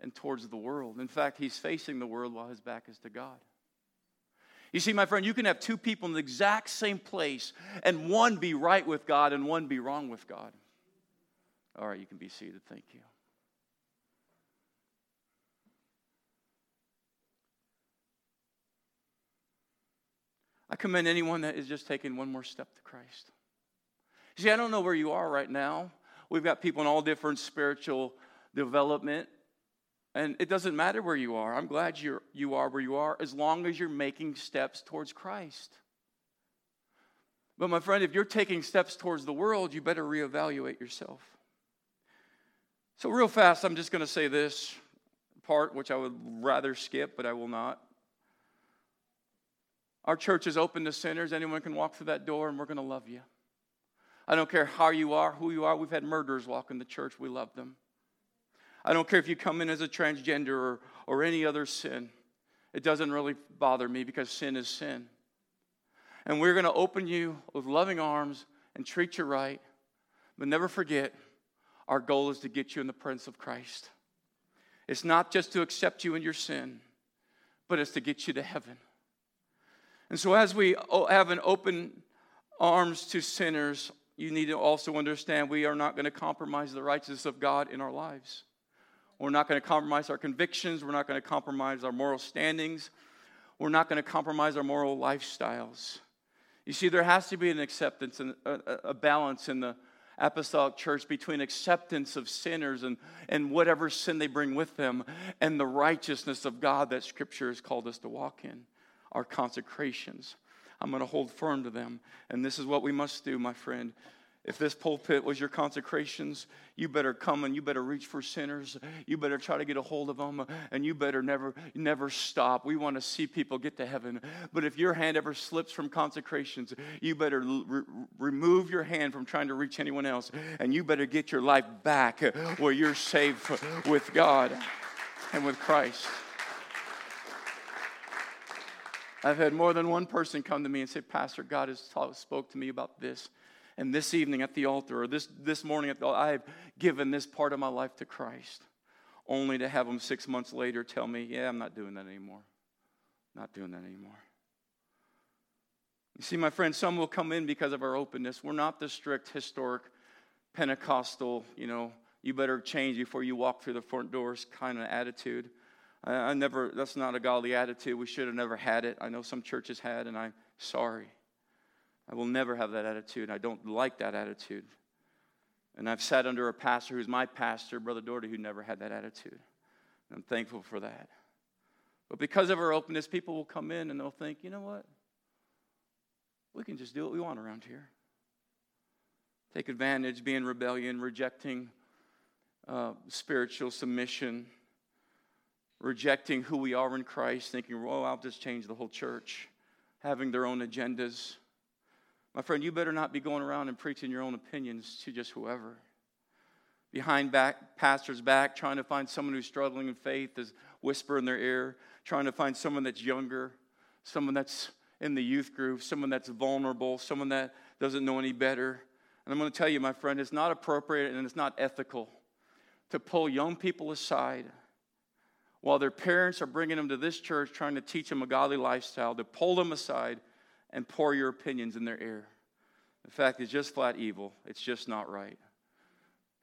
and towards the world. In fact, he's facing the world while his back is to God. You see, my friend, you can have two people in the exact same place and one be right with God and one be wrong with God. All right, you can be seated. Thank you. I commend anyone that is just taking one more step to Christ. See, I don't know where you are right now. We've got people in all different spiritual development. And it doesn't matter where you are. I'm glad you're, you are where you are as long as you're making steps towards Christ. But, my friend, if you're taking steps towards the world, you better reevaluate yourself. So, real fast, I'm just going to say this part, which I would rather skip, but I will not. Our church is open to sinners. Anyone can walk through that door, and we're going to love you. I don't care how you are, who you are. We've had murderers walk in the church. We love them. I don't care if you come in as a transgender or, or any other sin. It doesn't really bother me because sin is sin. And we're going to open you with loving arms and treat you right. But never forget, our goal is to get you in the presence of Christ. It's not just to accept you in your sin, but it's to get you to heaven. And so, as we have an open arms to sinners, you need to also understand we are not going to compromise the righteousness of God in our lives. We're not going to compromise our convictions. We're not going to compromise our moral standings. We're not going to compromise our moral lifestyles. You see, there has to be an acceptance and a, a balance in the apostolic church between acceptance of sinners and, and whatever sin they bring with them and the righteousness of God that Scripture has called us to walk in, our consecrations. I'm going to hold firm to them. And this is what we must do, my friend. If this pulpit was your consecrations, you better come and you better reach for sinners. You better try to get a hold of them and you better never never stop. We want to see people get to heaven. But if your hand ever slips from consecrations, you better re- remove your hand from trying to reach anyone else and you better get your life back where you're safe with God and with Christ. I've had more than one person come to me and say, Pastor, God has spoke to me about this. And this evening at the altar, or this, this morning at the altar, I've given this part of my life to Christ. Only to have them six months later tell me, yeah, I'm not doing that anymore. Not doing that anymore. You see, my friends, some will come in because of our openness. We're not the strict, historic, Pentecostal, you know, you better change before you walk through the front doors kind of attitude. I, I never, that's not a godly attitude. We should have never had it. I know some churches had, and I'm sorry. I will never have that attitude. I don't like that attitude. And I've sat under a pastor who's my pastor, Brother Doherty, who never had that attitude. And I'm thankful for that. But because of our openness, people will come in and they'll think, you know what? We can just do what we want around here. Take advantage, be in rebellion, rejecting uh, spiritual submission rejecting who we are in Christ, thinking, oh, I'll just change the whole church, having their own agendas. My friend, you better not be going around and preaching your own opinions to just whoever. Behind back, pastor's back, trying to find someone who's struggling in faith, is whisper in their ear, trying to find someone that's younger, someone that's in the youth group, someone that's vulnerable, someone that doesn't know any better. And I'm going to tell you, my friend, it's not appropriate and it's not ethical to pull young people aside while their parents are bringing them to this church trying to teach them a godly lifestyle, to pull them aside and pour your opinions in their ear. In fact, it's just flat evil. It's just not right.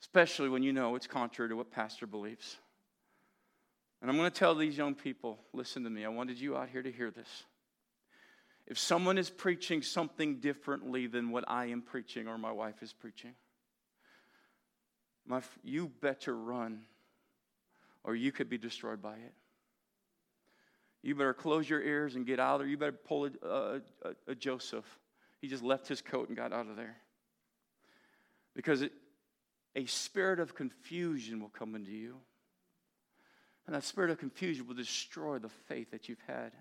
Especially when you know it's contrary to what pastor believes. And I'm going to tell these young people listen to me. I wanted you out here to hear this. If someone is preaching something differently than what I am preaching or my wife is preaching, my, you better run or you could be destroyed by it. You better close your ears and get out of there. You better pull a, a, a Joseph. He just left his coat and got out of there. Because it, a spirit of confusion will come into you. And that spirit of confusion will destroy the faith that you've had.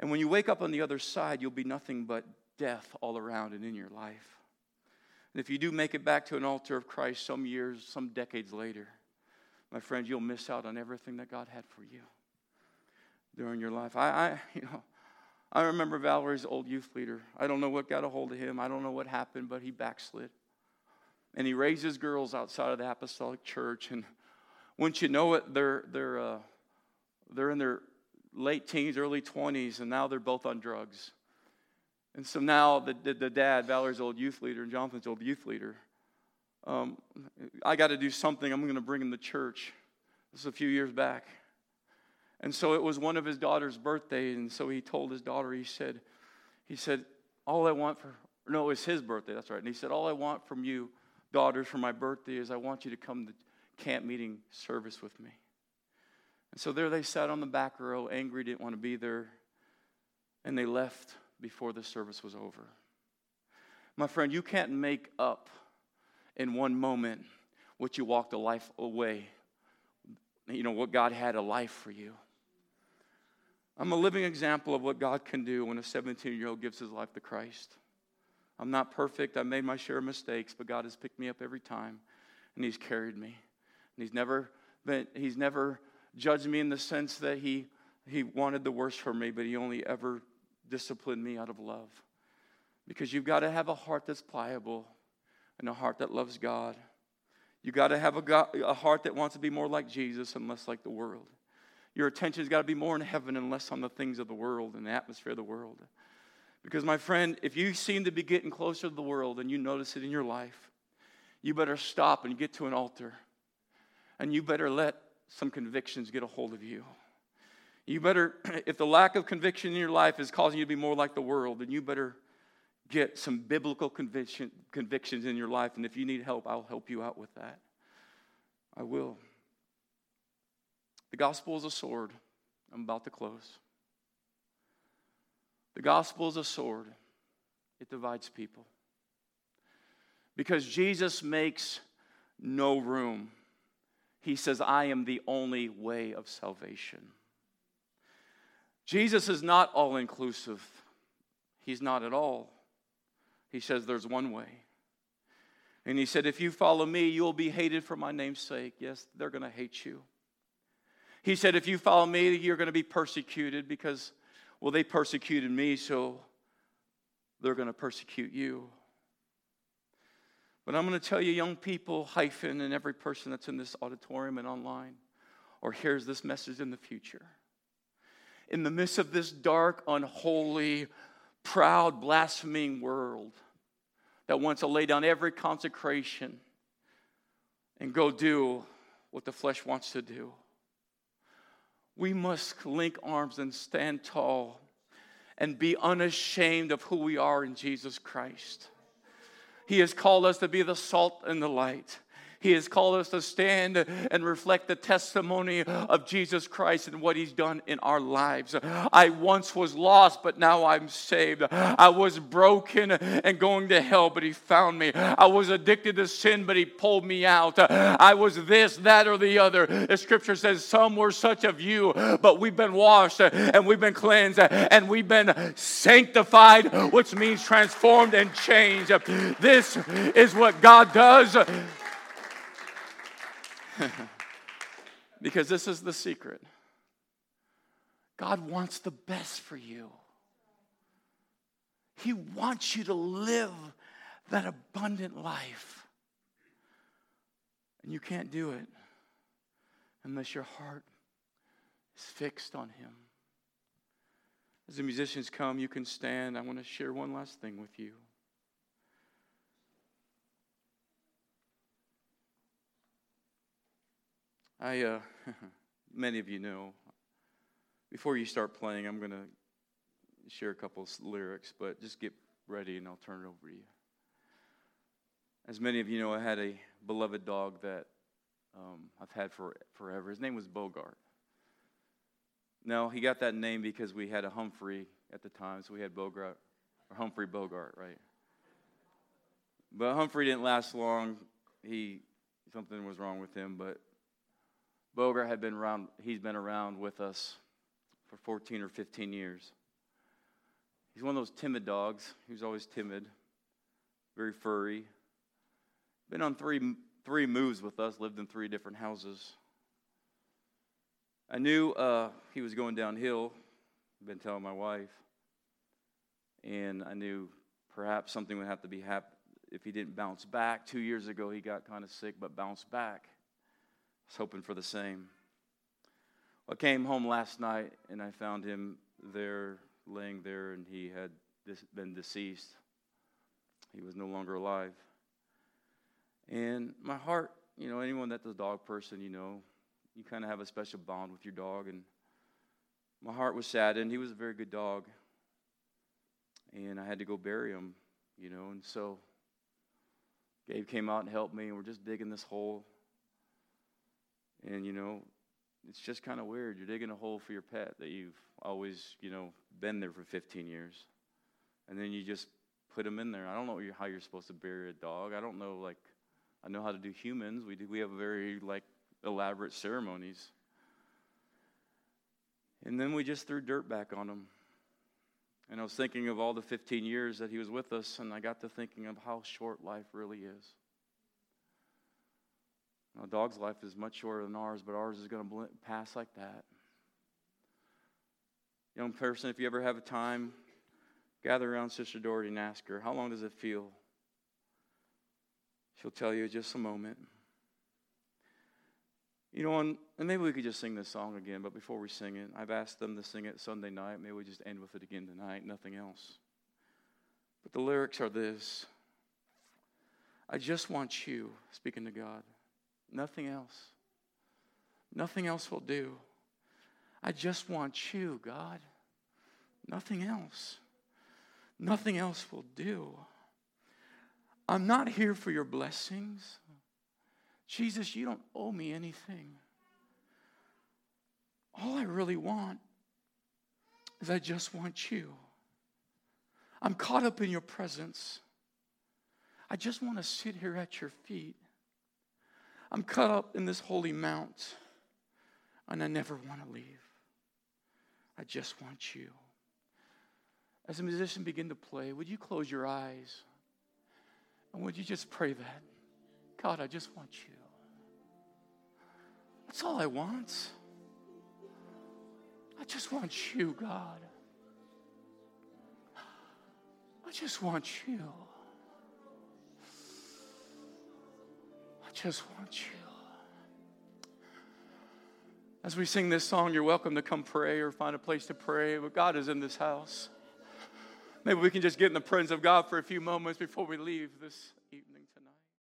And when you wake up on the other side, you'll be nothing but death all around and in your life. And if you do make it back to an altar of Christ some years, some decades later, my friend, you'll miss out on everything that God had for you during your life. I, I, you know, I remember Valerie's old youth leader. I don't know what got a hold of him. I don't know what happened, but he backslid. And he raises girls outside of the apostolic church. And once you know it, they're, they're, uh, they're in their late teens, early 20s, and now they're both on drugs. And so now the, the, the dad, Valerie's old youth leader, and Jonathan's old youth leader, um, I got to do something. I'm going to bring him to church. This is a few years back. And so it was one of his daughter's birthday, and so he told his daughter, he said, he said, all I want for, no, it was his birthday, that's right. And he said, all I want from you, daughters, for my birthday is I want you to come to camp meeting service with me. And so there they sat on the back row, angry, didn't want to be there, and they left before the service was over. My friend, you can't make up in one moment what you walked a life away. You know, what God had a life for you. I'm a living example of what God can do when a 17 year old gives his life to Christ. I'm not perfect. I made my share of mistakes, but God has picked me up every time and He's carried me. And He's never been, He's never judged me in the sense that He He wanted the worst for me, but He only ever disciplined me out of love. Because you've got to have a heart that's pliable and a heart that loves God. You've got to have a, God, a heart that wants to be more like Jesus and less like the world. Your attention's got to be more in heaven and less on the things of the world and the atmosphere of the world. Because, my friend, if you seem to be getting closer to the world and you notice it in your life, you better stop and get to an altar. And you better let some convictions get a hold of you. You better, if the lack of conviction in your life is causing you to be more like the world, then you better get some biblical conviction, convictions in your life. And if you need help, I'll help you out with that. I will. The gospel is a sword. I'm about to close. The gospel is a sword, it divides people. Because Jesus makes no room. He says, I am the only way of salvation. Jesus is not all inclusive, He's not at all. He says, There's one way. And He said, If you follow me, you'll be hated for my name's sake. Yes, they're going to hate you. He said, If you follow me, you're going to be persecuted because, well, they persecuted me, so they're going to persecute you. But I'm going to tell you, young people, hyphen, and every person that's in this auditorium and online or hears this message in the future. In the midst of this dark, unholy, proud, blaspheming world that wants to lay down every consecration and go do what the flesh wants to do we must link arms and stand tall and be unashamed of who we are in Jesus Christ. He has called us to be the salt and the light. He has called us to stand and reflect the testimony of Jesus Christ and what He's done in our lives. I once was lost, but now I'm saved. I was broken and going to hell, but He found me. I was addicted to sin, but He pulled me out. I was this, that, or the other. The scripture says, Some were such of you, but we've been washed and we've been cleansed and we've been sanctified, which means transformed and changed. This is what God does. because this is the secret God wants the best for you. He wants you to live that abundant life. And you can't do it unless your heart is fixed on Him. As the musicians come, you can stand. I want to share one last thing with you. I, uh, many of you know, before you start playing, I'm going to share a couple lyrics, but just get ready and I'll turn it over to you. As many of you know, I had a beloved dog that um, I've had for forever. His name was Bogart. No, he got that name because we had a Humphrey at the time, so we had Bogart, or Humphrey Bogart, right? But Humphrey didn't last long. He something was wrong with him, but Bogart had been around, he's been around with us for 14 or 15 years. He's one of those timid dogs. He was always timid, very furry. Been on three, three moves with us, lived in three different houses. I knew uh, he was going downhill. I've been telling my wife. And I knew perhaps something would have to be happening if he didn't bounce back. Two years ago, he got kind of sick, but bounced back was hoping for the same. I came home last night and I found him there, laying there, and he had been deceased. He was no longer alive. And my heart, you know, anyone that's a dog person, you know, you kind of have a special bond with your dog. And my heart was saddened. He was a very good dog. And I had to go bury him, you know. And so Gabe came out and helped me, and we're just digging this hole and, you know, it's just kind of weird. You're digging a hole for your pet that you've always, you know, been there for 15 years. And then you just put them in there. I don't know how you're supposed to bury a dog. I don't know, like, I know how to do humans. We, do, we have very, like, elaborate ceremonies. And then we just threw dirt back on him. And I was thinking of all the 15 years that he was with us, and I got to thinking of how short life really is. A dog's life is much shorter than ours, but ours is going to pass like that. Young person, if you ever have a time, gather around Sister Doherty and ask her, How long does it feel? She'll tell you just a moment. You know, and, and maybe we could just sing this song again, but before we sing it, I've asked them to sing it Sunday night. Maybe we just end with it again tonight, nothing else. But the lyrics are this I just want you, speaking to God, nothing else. Nothing else will do. I just want you, God. Nothing else. Nothing else will do. I'm not here for your blessings. Jesus, you don't owe me anything. All I really want is I just want you. I'm caught up in your presence. I just want to sit here at your feet. I'm caught up in this holy mount, and I never want to leave. I just want you. As the musician begin to play, would you close your eyes? And would you just pray that? God, I just want you. That's all I want. I just want you, God. I just want you. Just want you. As we sing this song, you're welcome to come pray or find a place to pray, but God is in this house. Maybe we can just get in the presence of God for a few moments before we leave this.